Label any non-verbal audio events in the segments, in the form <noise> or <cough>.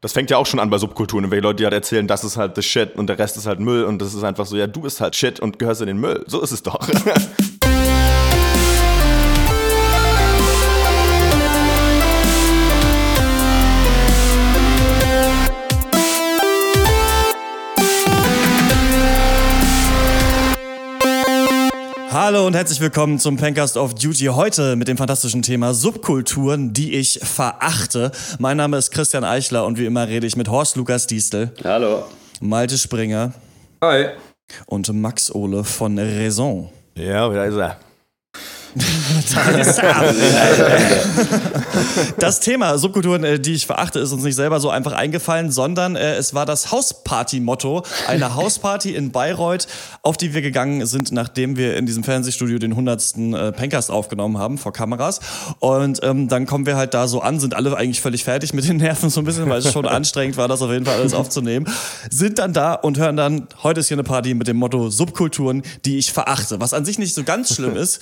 Das fängt ja auch schon an bei Subkulturen, welche Leute die halt erzählen, das ist halt the shit und der Rest ist halt Müll und das ist einfach so, ja, du bist halt shit und gehörst in den Müll. So ist es doch. <laughs> Hallo und herzlich willkommen zum Pencast of Duty. Heute mit dem fantastischen Thema Subkulturen, die ich verachte. Mein Name ist Christian Eichler und wie immer rede ich mit Horst Lukas Diestel. Hallo. Malte Springer. Hi. Und Max Ole von Raison. Ja, da ist er. <laughs> das Thema Subkulturen, äh, die ich verachte, ist uns nicht selber so einfach eingefallen, sondern äh, es war das Hausparty-Motto. Eine <laughs> Hausparty in Bayreuth, auf die wir gegangen sind, nachdem wir in diesem Fernsehstudio den 100. Äh, Pencast aufgenommen haben vor Kameras. Und ähm, dann kommen wir halt da so an, sind alle eigentlich völlig fertig mit den Nerven so ein bisschen, weil es schon <laughs> anstrengend war, das auf jeden Fall alles aufzunehmen. Sind dann da und hören dann, heute ist hier eine Party mit dem Motto Subkulturen, die ich verachte. Was an sich nicht so ganz schlimm ist,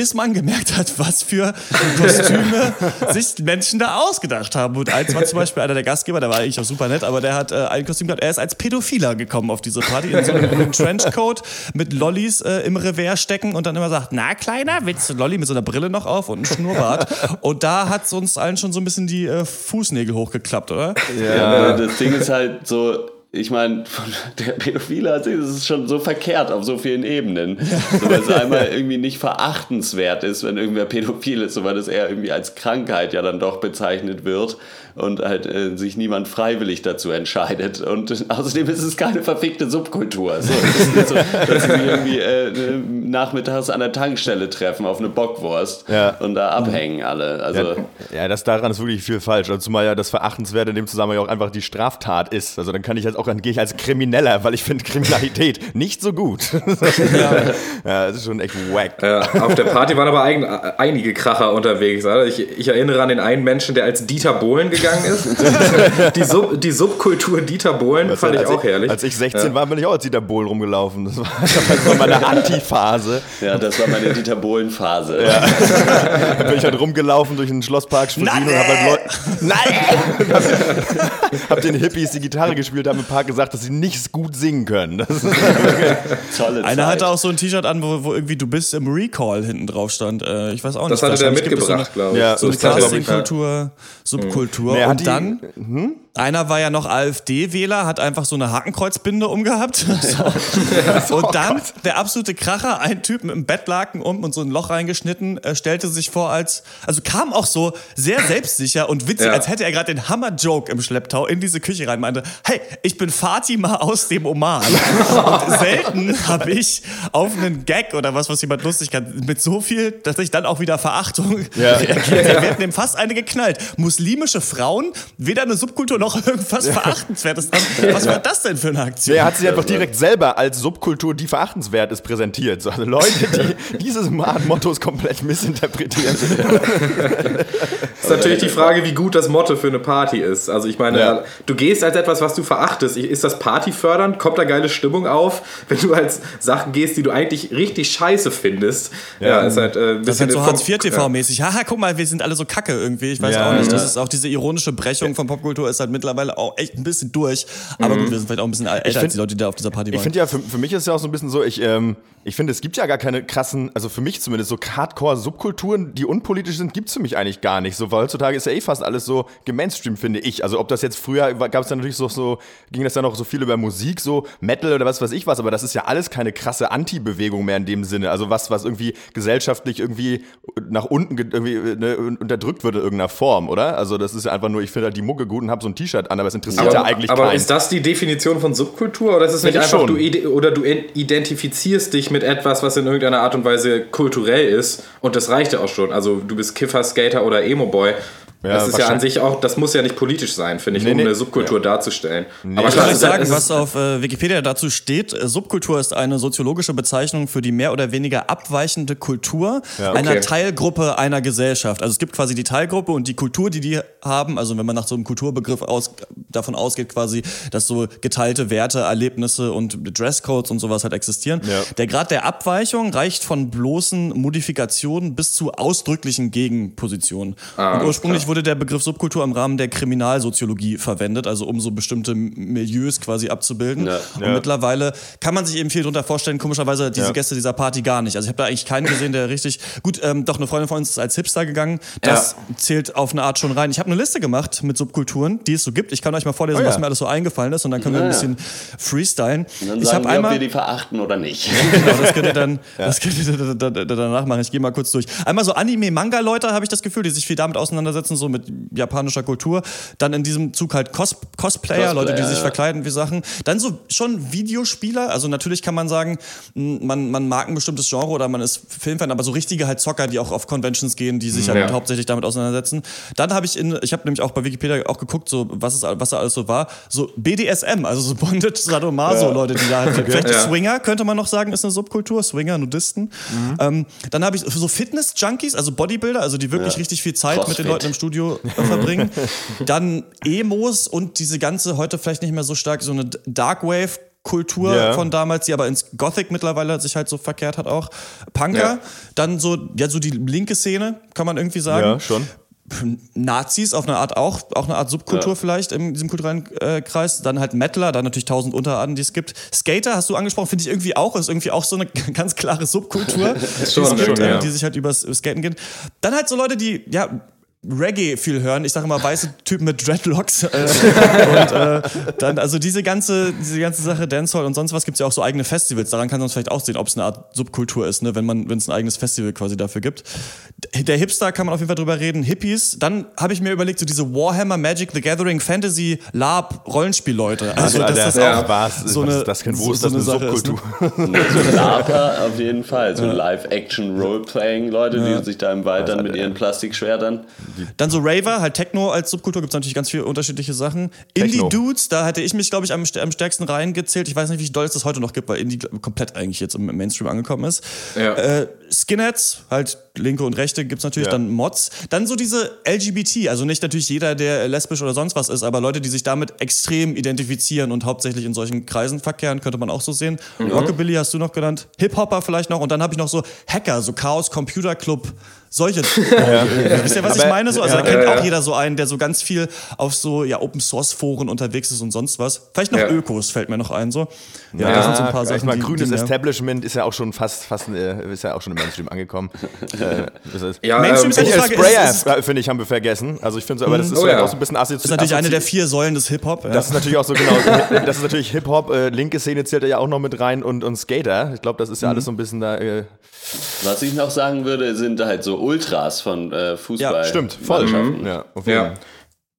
bis man gemerkt hat, was für Kostüme <laughs> sich Menschen da ausgedacht haben. Und eins war zum <laughs> Beispiel einer der Gastgeber, der war eigentlich auch super nett, aber der hat äh, ein Kostüm gehabt. Er ist als Pädophiler gekommen auf diese Party in so einem <laughs> Trenchcoat mit Lollis äh, im Revers stecken und dann immer sagt, na kleiner, willst du Lolli mit so einer Brille noch auf und einem Schnurrbart. Und da hat es uns allen schon so ein bisschen die äh, Fußnägel hochgeklappt, oder? Ja, das Ding ist halt so, ich meine, <laughs> der Pädophile hat sich, das ist schon so verkehrt auf so vielen Ebenen. So, weil es einmal <laughs> irgendwie nicht verachtenswert ist, wenn irgendwer pädophil ist, so weil das eher irgendwie als Krankheit ja dann doch bezeichnet wird und halt äh, sich niemand freiwillig dazu entscheidet. Und <laughs> außerdem ist es keine verfickte Subkultur. So, so, dass sie sich irgendwie äh, nachmittags an der Tankstelle treffen auf eine Bockwurst Ja. und da abhängen alle. Also, Ja, ja, das daran ist wirklich viel falsch. Also zumal ja das Verachtenswert in dem Zusammenhang auch einfach die Straftat ist. Also dann kann ich jetzt auch, dann gehe ich als Krimineller, weil ich finde Kriminalität nicht so gut. <laughs> ja. das ist schon echt wack. Ja, auf der Party waren aber eigen, einige Kracher unterwegs. Ich, ich erinnere an den einen Menschen, der als Dieter Bohlen gegangen ist. <laughs> Die, Sub, die Subkultur Dieter Bohlen fand ich auch herrlich. Als ich 16 war, bin ich auch als Dieter Bohlen rumgelaufen. Das war, das war meine Antiphase. ja, das war meine Dieter Bohlen-Phase. Da <laughs> bin ich halt rumgelaufen durch den Schlosspark Schwerin und hab halt Leute. Nein! <laughs> hab den Hippies die Gitarre gespielt, haben im Park gesagt, dass sie nicht gut singen können. Das ist Tolle Einer Zeit. hatte auch so ein T-Shirt an, wo, wo irgendwie du bist im Recall hinten drauf stand. Äh, ich weiß auch Das nicht. hatte der mitgebracht, glaube ich. Ja, So eine, Das ich, Casting-Kultur, Subkultur. Nee, hat und die- dann, einer war ja noch AfD-Wähler, hat einfach so eine Hakenkreuzbinde umgehabt. <laughs> So. <laughs> und dann der absolute Kracher, ein Typ mit einem Bettlaken um und so ein Loch reingeschnitten, äh, stellte sich vor als, also kam auch so sehr selbstsicher und witzig, Ja. als hätte er gerade den Hammer-Joke im Schlepptau in diese Küche rein, meinte, hey, ich bin Fatima aus dem Oman. <laughs> und selten habe ich auf einen Gag oder was, was jemand lustig kann, mit so viel, dass ich dann auch wieder Verachtung Ja. reagiert. Wir hätten ihm fast eine geknallt. Muslimische Frauen, weder eine Subkultur noch irgendwas Verachtenswertes. Was war das denn für eine Aktion? er hat sich einfach direkt selber als Subkultur, die verachtenswert ist, präsentiert. So, Also Leute, die <laughs> dieses Art Mottos komplett missinterpretieren. <laughs> ist natürlich die Frage, wie gut das Motto für eine Party ist. Also ich meine, Ja. du gehst als etwas, was du verachtest. Ist das partyfördernd? Kommt da geile Stimmung auf? Wenn du als Sachen gehst, die du eigentlich richtig scheiße findest. Ja, ist halt äh, ein Das ist halt so Hartz IV Ja. TV-mäßig. Haha, guck mal, wir sind alle so kacke irgendwie. Ich weiß Ja, auch nicht. Das ja. ist auch diese ironische Brechung von Popkultur ist halt mittlerweile auch echt ein bisschen durch. Aber gut, wir sind vielleicht auch ein bisschen älter als find- die Leute, die da auf dieser Party Ich waren. finde ja, für, für mich ist es ja auch so ein bisschen so, ich, ähm, ich finde, es gibt ja gar keine krassen, also für mich zumindest, so Hardcore-Subkulturen, die unpolitisch sind, gibt es für mich eigentlich gar nicht. So, weil heutzutage ist ja eh fast alles so gemainstream, finde ich. Also ob das jetzt früher, gab es ja natürlich so, so, ging das ja noch so viel über Musik, so Metal oder was weiß ich was, aber das ist ja alles keine krasse Anti-Bewegung mehr in dem Sinne. Also was, was irgendwie gesellschaftlich irgendwie nach unten ge- irgendwie ne, unterdrückt wird in irgendeiner Form, oder? Also das ist ja einfach nur, ich finde halt die Mucke gut und habe so ein T-Shirt an, aber es interessiert Aber, ja eigentlich aber keinen. ist das die Definition von Subkultur oder ist es nicht ich einfach, schon. du oder du identifizierst dich mit etwas, was in irgendeiner Art und Weise kulturell ist und das reicht ja auch schon. Also du bist Kiffer, Skater oder Emo-Boy. Ja, das ist ja an sich auch, das muss ja nicht politisch sein, finde ich, Nee, um nee. eine Subkultur darzustellen. Aber Ich kann euch sagen, was auf äh, Wikipedia dazu steht. Äh, Subkultur ist eine soziologische Bezeichnung für die mehr oder weniger abweichende Kultur Ja. einer Okay. Teilgruppe einer Gesellschaft. Also es gibt quasi die Teilgruppe und die Kultur, die die haben. Also wenn man nach so einem Kulturbegriff aus davon ausgeht quasi, dass so geteilte Werte, Erlebnisse und Dresscodes und sowas halt existieren. Ja. Der Grad der Abweichung reicht von bloßen Modifikationen bis zu ausdrücklichen Gegenpositionen. Ah, und ursprünglich klar. Wurde der Begriff Subkultur im Rahmen der Kriminalsoziologie verwendet, also um so bestimmte Milieus quasi abzubilden. Ja. Und Ja. mittlerweile kann man sich eben viel drunter vorstellen, komischerweise diese Ja. Gäste dieser Party gar nicht. Also ich habe da eigentlich keinen gesehen, der richtig gut, ähm, doch eine Freundin von uns ist als Hipster gegangen. Das zählt auf eine Art schon rein. Ich habe eine Liste gemacht mit Subkulturen, die es so gibt. Ich kann euch mal vorlesen, Oh ja. was mir alles so eingefallen ist und dann können wir ein bisschen freestylen. Und dann ich sagen habe wir, ob einmal wir die verachten oder nicht. Genau, das könnt ihr dann, <laughs> das könnt ihr da- da- da- danach machen. Ich gehe mal kurz durch. Einmal so Anime-Manga-Leute habe ich das Gefühl, die sich viel damit auseinandersetzen, so mit japanischer Kultur. Dann in diesem Zug halt Cos Cosplayer, Leute, die sich ja. verkleiden wie Sachen. Dann so schon Videospieler. Also natürlich kann man sagen, man, man mag ein bestimmtes Genre oder man ist Filmfan, aber so richtige halt Zocker, die auch auf Conventions gehen, die sich halt Ja. hauptsächlich damit auseinandersetzen. Dann habe ich in, ich habe nämlich auch bei Wikipedia auch geguckt, so was es, was da alles so war. So BDSM, also so Bondage, Sadomaso, Leute, die da halt, <laughs> vielleicht Ja. Swinger könnte man noch sagen, ist eine Subkultur, Swinger, Nudisten. Ähm, dann habe ich so Fitness-Junkies, also Bodybuilder, also die wirklich richtig viel Zeit mit Crossfit. den Leuten im Studio äh, <laughs> verbringen. dann Emos und diese ganze, heute vielleicht nicht mehr so stark, so eine Darkwave. Kultur Ja. von damals, die aber ins Gothic mittlerweile sich halt so verkehrt hat auch. Punker, Ja. dann so, ja, so die linke Szene, kann man irgendwie sagen. Ja, schon. Nazis auf eine Art auch, auch eine Art Subkultur Ja. vielleicht in diesem kulturellen äh, Kreis. Dann halt Metaler, dann natürlich tausend Unterarten, die es gibt. Skater hast du angesprochen, finde ich irgendwie auch, ist irgendwie auch so eine <laughs> ganz klare Subkultur, <laughs> die, schon, gibt, schon, äh, ja. die sich halt übers Skaten gehen. Dann halt so Leute, die, ja, Reggae viel hören. Ich sage immer weiße Typen mit Dreadlocks. Äh, <laughs> und äh, dann, also diese ganze, diese ganze Sache, Dancehall und sonst was, gibt es ja auch so eigene Festivals. Daran kann man vielleicht auch sehen, ob es eine Art Subkultur ist, ne? wenn man, wenn es ein eigenes Festival quasi dafür gibt. Der Hipster kann man auf jeden Fall drüber reden. Hippies. Dann habe ich mir überlegt, so diese Warhammer, Magic the Gathering, Fantasy, Lab, Rollenspielleute. Also, dass das ja, auch was, so eine, ist das denn? Wo so- ist so das eine Sache ist, ne? Subkultur? <laughs> So Laper <laughs> auf jeden Fall. So Live-Action-Roleplaying-Leute, die sich da im Wald dann mit ihren Plastikschwertern. Dann so Raver, halt Techno als Subkultur, gibt es natürlich ganz viele unterschiedliche Sachen. Indie-Dudes, da hätte ich mich, glaube ich, am, am stärksten reingezählt. Ich weiß nicht, wie doll es das heute noch gibt, weil Indie komplett eigentlich jetzt im Mainstream angekommen ist. Ja. Äh, Skinheads, halt linke und rechte, gibt es natürlich Ja. dann Mods. Dann so diese LGBT, also nicht natürlich jeder, der lesbisch oder sonst was ist, aber Leute, die sich damit extrem identifizieren und hauptsächlich in solchen Kreisen verkehren, könnte man auch so sehen. Rockabilly hast du noch genannt, Hip-Hopper vielleicht noch und dann habe ich noch so Hacker, so Chaos Solche. <laughs> Wisst ihr, was ich Aber- meine? So, also ja. da kennt Ja, auch ja. jeder so einen, der so ganz viel auf so ja, Open Source Foren unterwegs ist und sonst was. Vielleicht noch Ja. Ökos fällt mir noch ein so. Ja, das sind so ein paar Sachen. mal, die, grünes die mir- Establishment ist ja auch schon fast, fast äh, ist ja auch schon im Mainstream angekommen. <laughs> äh, Ja, Mainstream ähm, ist ja die Äh, Frage, Sprayer, äh, finde ich, haben wir vergessen. Also ich finde, so, aber das ist Oh ja. auch so ein bisschen assozi Das ist natürlich eine der vier Säulen des Hip-Hop. Ja. Das ist natürlich auch so genau. <laughs> Das ist natürlich Hip-Hop, äh, linke Szene zählt da ja auch noch mit rein und, und Skater. Ich glaube, das ist ja alles so ein bisschen da. Äh, Was ich noch sagen würde, sind halt so Ultras von äh, Fußball. Ja, stimmt, voll. Mannschaften. Ja, auf jeden Ja. Fall.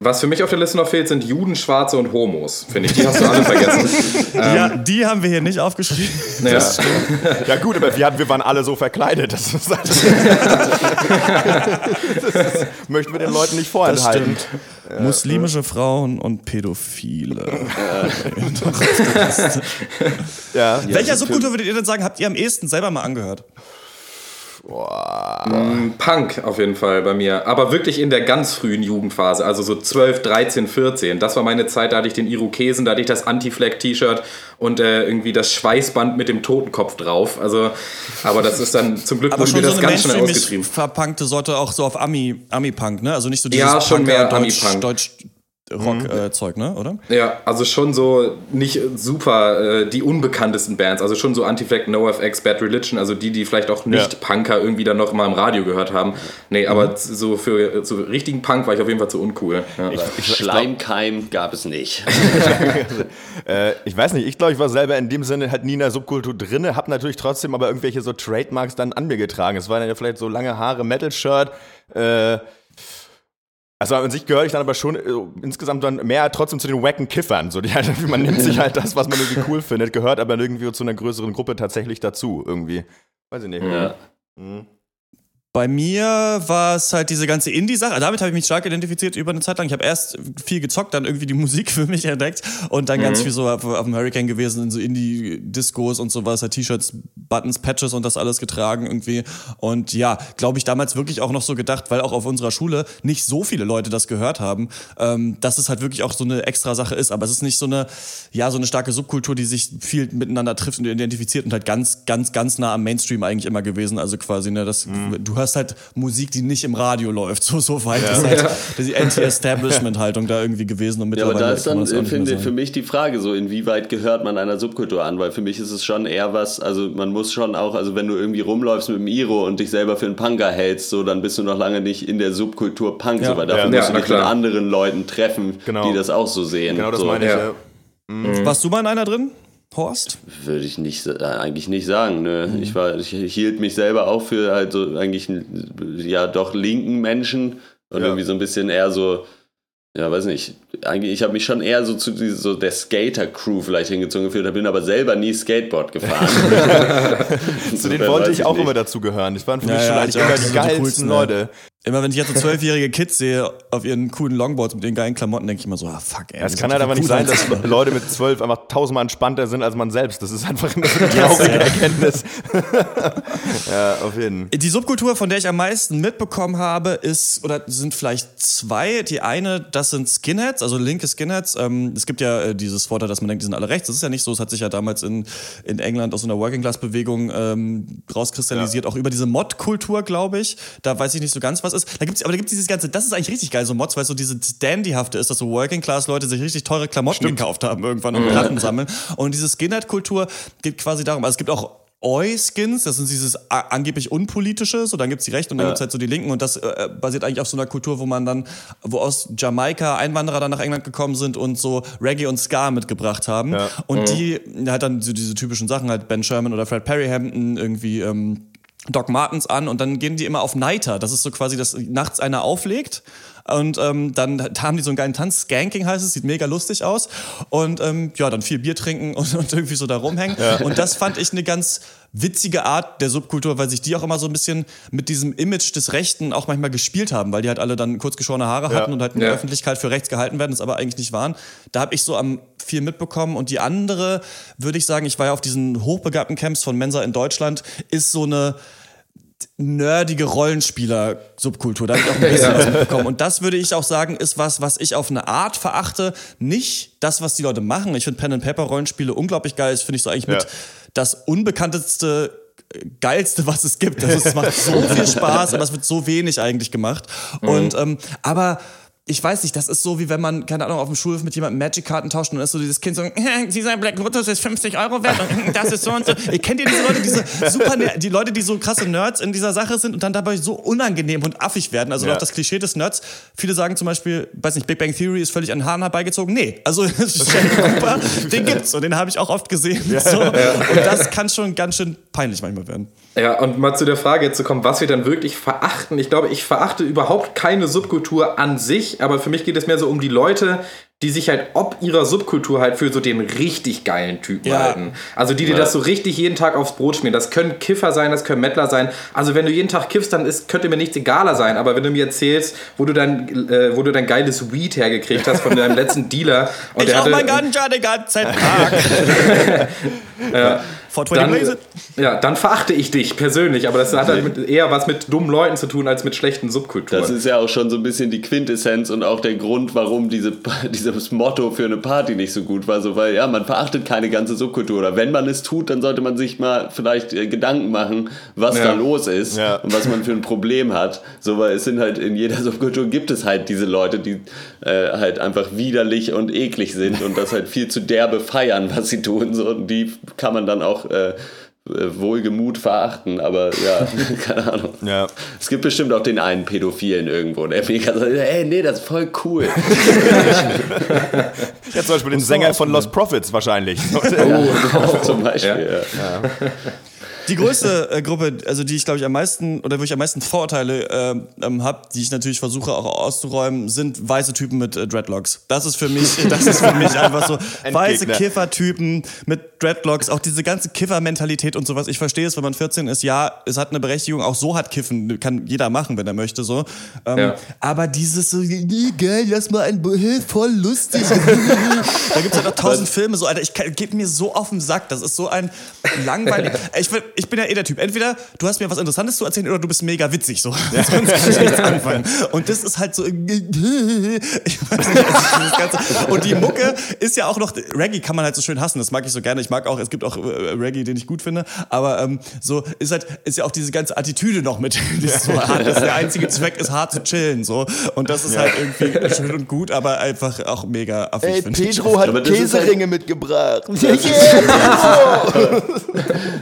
Was für mich auf der Liste noch fehlt, sind Juden, Schwarze und Homos. Finde ich, die hast du alle vergessen. <laughs> ja, die haben wir hier nicht aufgeschrieben. <laughs> Ja. Ja gut, aber wir, hatten, wir waren alle so verkleidet. Das, ist, <laughs> das, ist, möchten wir den Leuten nicht Das vorenthalten. stimmt. Muslimische Frauen und Pädophile. Ja. Welcher Subkultur würdet ihr denn sagen, habt ihr am ehesten selber mal angehört? Punk auf jeden Fall bei mir. Aber wirklich in der ganz frühen Jugendphase, also so 12, 13, 14. Das war meine Zeit, da hatte ich den Irokesen, da hatte ich das Anti-Flag-T-Shirt und äh, irgendwie das Schweißband mit dem Totenkopf drauf. Also, aber das ist dann zum Glück Aber wurde schon mir so das eine ganz schnell ausgetrieben. verpunkte Sorte auch so auf Ami, Ami-Punk, ne? Also nicht so dieses Ja, schon Punker, mehr Deutsch, Ami-Punk. Deutsch Rock-Zeug, ne? Oder? Ja, also schon so nicht super äh, die unbekanntesten Bands, also schon so Anti-Flag, NoFX, Bad Religion, also die, die vielleicht auch nicht Ja. Punker irgendwie dann noch mal im Radio gehört haben. Nee, aber so für so richtigen Punk war ich auf jeden Fall zu uncool. Ja. Schleimkeim gab es nicht. <laughs> Äh, ich weiß nicht, ich glaube, ich war selber in dem Sinne halt nie in der Subkultur drinne, hab natürlich trotzdem aber irgendwelche so Trademarks dann an mir getragen. Es waren ja vielleicht so lange Haare, Metal-Shirt, äh, also an sich gehöre ich dann aber schon äh, insgesamt dann mehr trotzdem zu den wacken Kiffern. So, die halt, <laughs> man nimmt sich halt das, was man irgendwie cool findet, gehört aber irgendwie zu einer größeren Gruppe tatsächlich dazu, irgendwie. Weiß ich nicht. Ja. Bei mir war es halt diese ganze Indie-Sache. Damit habe ich mich stark identifiziert über eine Zeit lang. Ich habe erst viel gezockt, dann irgendwie die <laughs> Musik für mich entdeckt und dann mhm. ganz viel so auf, auf dem Hurricane gewesen, in so Indie-Discos und sowas, halt T-Shirts, Buttons, Patches und das alles getragen irgendwie. Und ja, glaube ich, damals wirklich auch noch so gedacht, weil auch auf unserer Schule nicht so viele Leute das gehört haben, ähm, dass es halt wirklich auch so eine extra Sache ist. Aber es ist nicht so eine, ja, so eine starke Subkultur, die sich viel miteinander trifft und identifiziert und halt ganz, ganz, ganz nah am Mainstream eigentlich immer gewesen. Also quasi, ne, das, mhm. du hörst halt Musik, die nicht im Radio läuft. <laughs> So, so weit ja. ist halt die Anti-Establishment-Haltung da irgendwie gewesen. Und mittlerweile ja, aber da ist dann, finde für mich die Frage so, inwieweit gehört man einer Subkultur an? Weil für mich ist es schon eher was, also man muss schon auch, also wenn du irgendwie rumläufst mit dem Iro und dich selber für einen Punker hältst, so, dann bist du noch lange nicht in der Subkultur Punk, ja. so, weil dafür ja, musst du dich mit anderen Leuten treffen, genau. die das auch so sehen. Genau das so. meine ich, ja. Mhm. Warst du mal in einer drin? Horst? Würde ich nicht, äh, eigentlich nicht sagen. Ne? Mhm. Ich, war, ich hielt mich selber auch für halt so eigentlich ja doch linken Menschen und ja. irgendwie so ein bisschen eher so, ja, weiß nicht, eigentlich, ich habe mich schon eher so zu so der Skater-Crew vielleicht hingezogen gefühlt, bin aber selber nie Skateboard gefahren. <laughs> <laughs> zu denen wollte ich auch nicht. immer dazu gehören. Ich waren für ja, mich schon eigentlich immer die geilsten Leute. Immer wenn ich jetzt so zwölfjährige Kids sehe auf ihren coolen Longboards mit den geilen Klamotten, denke ich immer so, ah fuck, ey. Es kann halt aber nicht sein, dass <laughs> Leute mit zwölf einfach tausendmal entspannter sind als man selbst. Das ist einfach eine <laughs> traurige Erkenntnis. <laughs> ja, auf jeden Fall. Die Subkultur, von der ich am meisten mitbekommen habe, ist, oder sind vielleicht zwei. Die eine, das sind Skinheads, also linke Skinheads. Ähm, es gibt ja äh, dieses Vorteil, dass man denkt, die sind alle rechts. Das ist ja nicht so. Es hat sich ja damals in, in England aus so einer Working-Class-Bewegung ähm, rauskristallisiert, ja. auch über diese Mod-Kultur, glaube ich. Da weiß ich nicht so ganz, was was ist. Da gibt's, aber da gibt es dieses ganze, das ist eigentlich richtig geil, so Mods, weil so diese Dandyhafte ist, dass so Working-Class-Leute sich richtig teure Klamotten Stimmt. gekauft haben irgendwann und mhm. Platten sammeln. Und diese Skinhead-Kultur geht quasi darum, also es gibt auch Oi-Skins, das sind dieses angeblich unpolitische, so dann gibt's die Rechten und dann ja. gibt's halt so die Linken und das äh, basiert eigentlich auf so einer Kultur, wo man dann, wo aus Jamaika Einwanderer dann nach England gekommen sind und so Reggae und Ska mitgebracht haben ja. und mhm. die halt dann so diese typischen Sachen halt Ben Sherman oder Fred Perry Hampton irgendwie ähm, Doc Martens an und dann gehen die immer auf Nighter. Das ist so quasi, dass nachts einer auflegt und ähm, dann haben die so einen geilen Tanz. Skanking heißt es, sieht mega lustig aus. Und ähm, ja, dann viel Bier trinken <laughs> und, und irgendwie so da rumhängen. Ja. Und das fand ich eine ganz witzige Art der Subkultur, weil sich die auch immer so ein bisschen mit diesem Image des Rechten auch manchmal gespielt haben, weil die halt alle dann kurzgeschorene Haare hatten ja. und halt in der ja. Öffentlichkeit für rechts gehalten werden, das aber eigentlich nicht waren. Da habe ich so am viel mitbekommen. Und die andere, würde ich sagen, ich war ja auf diesen hochbegabten Camps von Mensa in Deutschland, ist so eine nerdige Rollenspieler-Subkultur. Da habe ich auch ein <laughs> bisschen was mitbekommen. Und das würde ich auch sagen, ist was, was ich auf eine Art verachte. Nicht das, was die Leute machen. Ich finde Pen and Paper Rollenspiele unglaublich geil. Das finde ich so eigentlich ja. mit das unbekannteste geilste, was es gibt. Das es macht so viel <laughs> Spaß, aber es wird so wenig eigentlich gemacht. Mhm. Und ähm, aber ich weiß nicht, das ist so, wie wenn man, keine Ahnung, auf dem Schulhof mit jemandem Magic-Karten tauscht und dann ist so dieses Kind so, <laughs> dieser Black Lotus ist 50 Euro wert und das ist so und so. Ihr kennt ihr diese Leute, diese super, die Leute, die so krasse Nerds in dieser Sache sind und dann dabei so unangenehm und affig werden. Also ja. auch das Klischee des Nerds. Viele sagen zum Beispiel, weiß nicht, Big Bang Theory ist völlig an Haaren herbeigezogen. Nee, also <laughs> Cooper, den gibt's und den habe ich auch oft gesehen. Ja. So. Und das kann schon ganz schön peinlich manchmal werden. Ja, und mal zu der Frage jetzt zu kommen, was wir dann wirklich verachten. Ich glaube, ich verachte überhaupt keine Subkultur an sich, aber für mich geht es mehr so um die Leute, die sich halt ob ihrer Subkultur halt für so den richtig geilen Typen ja. halten. Also die, die ja. das so richtig jeden Tag aufs Brot schmieren. Das können Kiffer sein, das können Mettler sein. Also wenn du jeden Tag kiffst, dann ist, könnte mir nichts egaler sein. Aber wenn du mir erzählst, wo du dein, äh, wo du dein geiles Weed hergekriegt hast von deinem letzten Dealer. <laughs> Und ich auch mein Ganja den ganzen Tag. ja. Dann, ja, dann verachte ich dich persönlich, aber das hat halt eher was mit dummen Leuten zu tun als mit schlechten Subkulturen. Das ist ja auch schon so ein bisschen die Quintessenz und auch der Grund, warum diese, <laughs> dieses Motto für eine Party nicht so gut war. So, weil ja, man verachtet keine ganze Subkultur. Oder wenn man es tut, dann sollte man sich mal vielleicht äh, Gedanken machen, was ja. da los ist ja. und was man für ein Problem hat. So, weil es sind halt in jeder <laughs> Subkultur gibt es halt diese Leute, die äh, halt einfach widerlich und eklig sind und das halt viel zu derbe feiern, was sie tun. So, und die kann man dann auch auch äh, wohlgemut verachten, aber ja, <laughs> <laughs> keine Ahnung. Ja. Es gibt bestimmt auch den einen Pädophilen irgendwo, der mega sagt, ey, nee, das ist voll cool. <laughs> ja, zum Beispiel den Sänger von Lost Profits wahrscheinlich. Oh, ja, zum Beispiel, ja. ja. Die größte äh, Gruppe, also die ich glaube ich am meisten oder wo ich am meisten Vorurteile äh, ähm, habe, die ich natürlich versuche auch auszuräumen, sind weiße Typen mit äh, Dreadlocks. Das ist für mich, das ist für mich einfach so weiße Kiffertypen mit Dreadlocks, auch diese ganze Kiffer-Mentalität und sowas. Ich verstehe es, wenn man 14 ist, ja, es hat eine Berechtigung, auch so hat Kiffen, kann jeder machen, wenn er möchte, so. Ähm, Ja. Aber dieses so, nee, geil, lass mal ein, voll lustig. <laughs> da gibt's ja noch tausend Filme, so, Alter, ich geht mir so auf den Sack, das ist so ein langweilig. <laughs> Ich, bin- ich bin ja eh der Typ, entweder du hast mir was Interessantes zu erzählen oder du bist mega witzig, so. Sonst kann ich nichts anfangen. Und das ist halt so, <laughs> ich weiß nicht, also und die Mucke ist ja auch noch, Reggae kann man halt so schön hassen, das mag ich so gerne. Ich mag auch, es gibt auch äh, Reggae, den ich gut finde, aber ähm, so ist halt, ist ja auch diese ganze Attitüde noch mit, <laughs> die ist so hart, dass der einzige Zweck ist, hart zu chillen, so. Und das ist halt irgendwie schön und gut, aber einfach auch mega affig. Ey. Pedro hat Aber ist halt- Käseringe mitgebracht. <laughs>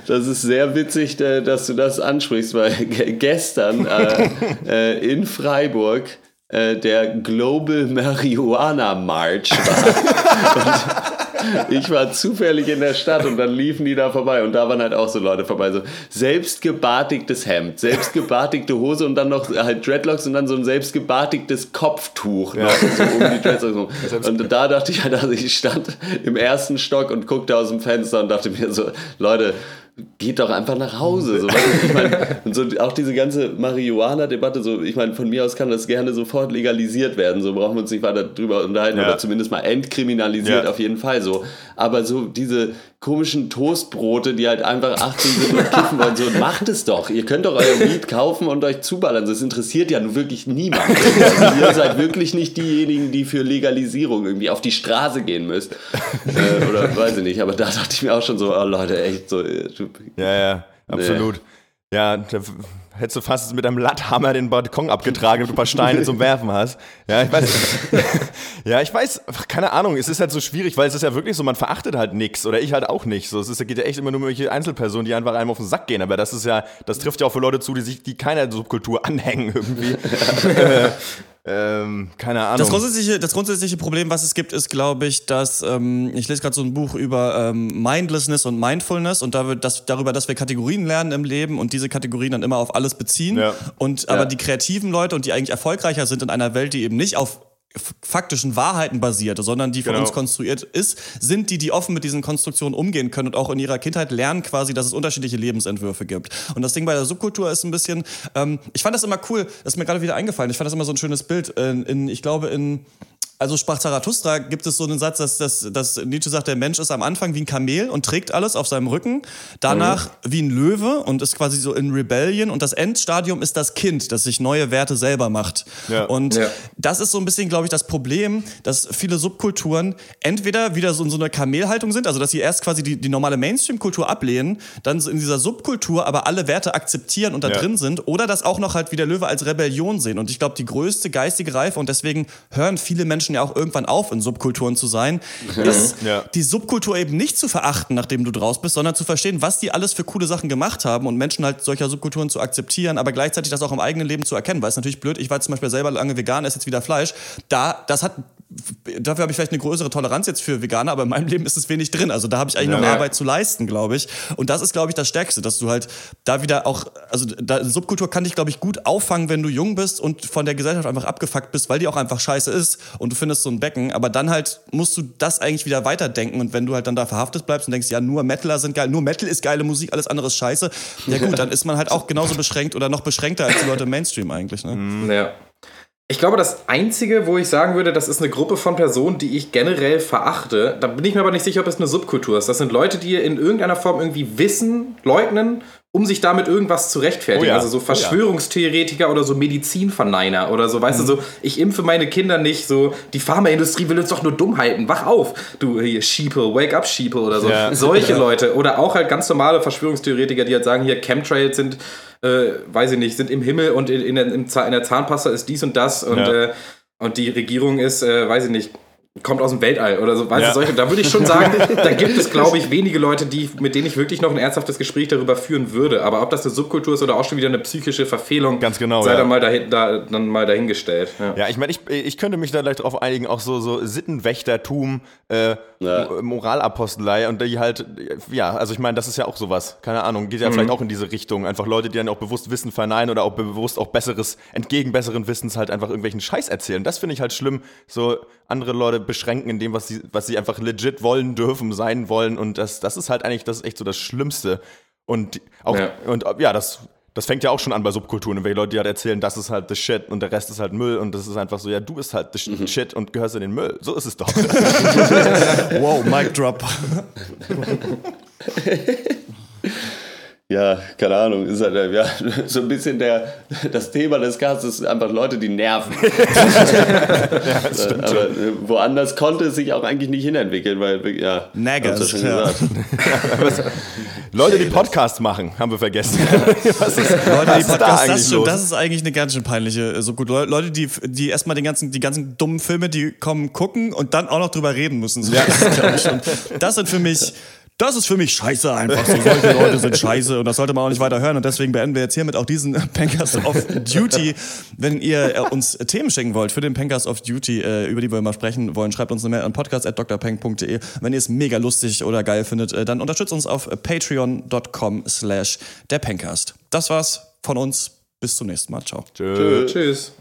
Das ist sehr witzig, äh, dass du das ansprichst, weil <laughs> ge- gestern äh, äh, in Freiburg äh, der Global Marihuana March war. Und ich war zufällig in der Stadt und dann liefen die da vorbei und da waren halt auch so Leute vorbei. So selbstgebartigtes Hemd, selbstgebartigte Hose und dann noch halt Dreadlocks und dann so ein selbstgebartigtes Kopftuch noch so um die Dreadlocks rum. Und da dachte ich halt, also ich stand im ersten Stock und guckte aus dem Fenster und dachte mir so, Leute, geht doch einfach nach Hause. So, ich mein, <laughs> und so auch diese ganze Marihuana-Debatte, so, ich meine, von mir aus kann das gerne sofort legalisiert werden, so brauchen wir uns nicht weiter drüber unterhalten Ja. oder zumindest mal entkriminalisiert Ja. auf jeden Fall so. Aber so diese komischen Toastbrote, die halt einfach 18 sind und kiffen wollen, so macht es doch. Ihr könnt doch euer Weed kaufen und euch zuballern. Das interessiert ja nun wirklich niemanden. Also ihr seid wirklich nicht diejenigen, die für Legalisierung irgendwie auf die Straße gehen müsst. Äh, oder weiß ich nicht. Aber da dachte ich mir auch schon so, oh Leute, echt so. äh, Ja, ja, absolut. Ja, da hättest du fast mit einem Latthammer den Balkon abgetragen, wenn du ein paar Steine zum Werfen hast. Ja, ich weiß. <laughs> ja, ich weiß, keine Ahnung, es ist halt so schwierig, weil es ist ja wirklich so, man verachtet halt nichts oder ich halt auch nicht. So, es ist, geht ja echt immer nur um welche Einzelpersonen, die einfach einem auf den Sack gehen. Aber das ist ja, das trifft ja auch für Leute zu, die sich, die keiner Subkultur <laughs> anhängen irgendwie. äh, <laughs> ähm, keine Ahnung. Das grundsätzliche, das grundsätzliche Problem, was es gibt, ist, glaube ich, dass ähm, ich lese gerade so ein Buch über ähm, Mindlessness und Mindfulness und da wird das, darüber, dass wir Kategorien lernen im Leben und diese Kategorien dann immer auf alles beziehen. Ja. Und aber Ja. die kreativen Leute und die eigentlich erfolgreicher sind in einer Welt, die eben nicht auf faktischen Wahrheiten basiert, sondern die von Genau. uns konstruiert ist, sind die, die offen mit diesen Konstruktionen umgehen können und auch in ihrer Kindheit lernen quasi, dass es unterschiedliche Lebensentwürfe gibt. Und das Ding bei der Subkultur ist ein bisschen, ähm, ich fand das immer cool, das ist mir gerade wieder eingefallen, ich fand das immer so ein schönes Bild. In, in, ich glaube, in also sprach Zarathustra gibt es so einen Satz, dass, dass, dass Nietzsche sagt, der Mensch ist am Anfang wie ein Kamel und trägt alles auf seinem Rücken, danach wie ein Löwe und ist quasi so in Rebellion und das Endstadium ist das Kind, das sich neue Werte selber macht. Ja. Und Ja. das ist so ein bisschen, glaube ich, das Problem, dass viele Subkulturen entweder wieder so in so einer Kamelhaltung sind, also dass sie erst quasi die, die normale Mainstream-Kultur ablehnen, dann in dieser Subkultur aber alle Werte akzeptieren und da Ja. drin sind, oder das auch noch halt wie der Löwe als Rebellion sehen. Und ich glaube, die größte geistige Reife, und deswegen hören viele Menschen ja auch irgendwann auf, in Subkulturen zu sein, ist Ja. die Subkultur eben nicht zu verachten, nachdem du draus bist, sondern zu verstehen, was die alles für coole Sachen gemacht haben und Menschen halt solcher Subkulturen zu akzeptieren, aber gleichzeitig das auch im eigenen Leben zu erkennen, weil es natürlich blöd, ich war zum Beispiel selber lange vegan, esse jetzt wieder Fleisch, da, das hat, dafür habe ich vielleicht eine größere Toleranz jetzt für Veganer, aber in meinem Leben ist es wenig drin, also da habe ich eigentlich noch Ja. Arbeit zu leisten, glaube ich. Und das ist, glaube ich, das Stärkste, dass du halt da wieder auch, also da, Subkultur kann dich, glaube ich, gut auffangen, wenn du jung bist und von der Gesellschaft einfach abgefuckt bist, weil die auch einfach scheiße ist und du findest so ein Becken, aber dann halt musst du das eigentlich wieder weiterdenken und wenn du halt dann da verhaftet bleibst und denkst, ja, nur Metaler sind geil, nur Metal ist geile Musik, alles andere ist scheiße, ja gut, dann ist man halt auch genauso beschränkt oder noch beschränkter als die Leute im Mainstream eigentlich, ne? Ja. Ich glaube, das Einzige, wo ich sagen würde, das ist eine Gruppe von Personen, die ich generell verachte, da bin ich mir aber nicht sicher, ob es eine Subkultur ist. Das sind Leute, die in irgendeiner Form irgendwie Wissen leugnen, um sich damit irgendwas zu rechtfertigen. Oh ja. Also so Oh ja. Verschwörungstheoretiker oder so Medizinverneiner oder so. Weißt du, so, ich impfe meine Kinder nicht, so, die Pharmaindustrie will uns doch nur dumm halten. Wach auf, du hier Sheeple, wake up Sheeple oder so. Ja. Solche <laughs> Leute. Oder auch halt ganz normale Verschwörungstheoretiker, die halt sagen, hier Chemtrails sind, äh, weiß ich nicht, sind im Himmel und in, in, der, in der Zahnpasta ist dies und das und, äh, und die Regierung ist, äh, weiß ich nicht, kommt aus dem Weltall oder so. Weißt Ja. du, solche, da würde ich schon sagen, <laughs> da gibt es, glaube ich, wenige Leute, die, mit denen ich wirklich noch ein ernsthaftes Gespräch darüber führen würde. Aber ob das eine Subkultur ist oder auch schon wieder eine psychische Verfehlung, Ganz genau, sei ja. dann, mal dahin, da, dann mal dahingestellt. Ja. Ja, ich meine, ich, ich könnte mich da leicht drauf einigen, auch so, so Sittenwächtertum, äh, Moralapostelei und die halt, ja, also ich meine, das ist ja auch sowas, keine Ahnung, geht ja Mhm. vielleicht auch in diese Richtung. Einfach Leute, die dann auch bewusst Wissen verneinen oder auch bewusst auch besseres, entgegen besseren Wissens halt einfach irgendwelchen Scheiß erzählen. Das finde ich halt schlimm. So andere Leute, beschränken in dem, was sie, was sie einfach legit wollen, dürfen, sein wollen. Und das, das ist halt eigentlich, das ist echt so das Schlimmste. Und auch, Ja. und ja, das, das fängt ja auch schon an bei Subkulturen, wenn die Leute die halt erzählen, das ist halt the shit und der Rest ist halt Müll und das ist einfach so, ja, du bist halt the Mhm. shit und gehörst in den Müll. So ist es doch. <laughs> Wow, Mic Drop. <laughs> Ja, keine Ahnung, ist halt ja, <laughs> so ein bisschen der, das Thema des Castes ist einfach Leute, die nerven. <laughs> Aber äh, woanders konnte es sich auch eigentlich nicht hinentwickeln, weil, ja, Naggers, ja ja. Leute, die Podcasts machen, haben wir vergessen. was ist, Leute, was die ist da Podcasts, das, das ist eigentlich eine ganz schön peinliche äh, so gut. Le- Leute, die, die erstmal den ganzen, die ganzen dummen Filme, die kommen, gucken und dann auch noch drüber reden müssen. So, das, ich, schon, das sind für mich. Das ist für mich scheiße einfach. So, solche Leute sind scheiße und das sollte man auch nicht weiter hören. Und deswegen beenden wir jetzt hiermit auch diesen <laughs> Pankers of Duty. Wenn ihr äh, uns Themen schicken wollt für den Pankers of Duty, äh, über die wir mal sprechen wollen, schreibt uns eine Mail an podcast.drpeng.de. Wenn ihr es mega lustig oder geil findet, äh, dann unterstützt uns auf patreon.com slash der Pankast. Das war's von uns. Bis zum nächsten Mal. Ciao. Tschö. Tschüss.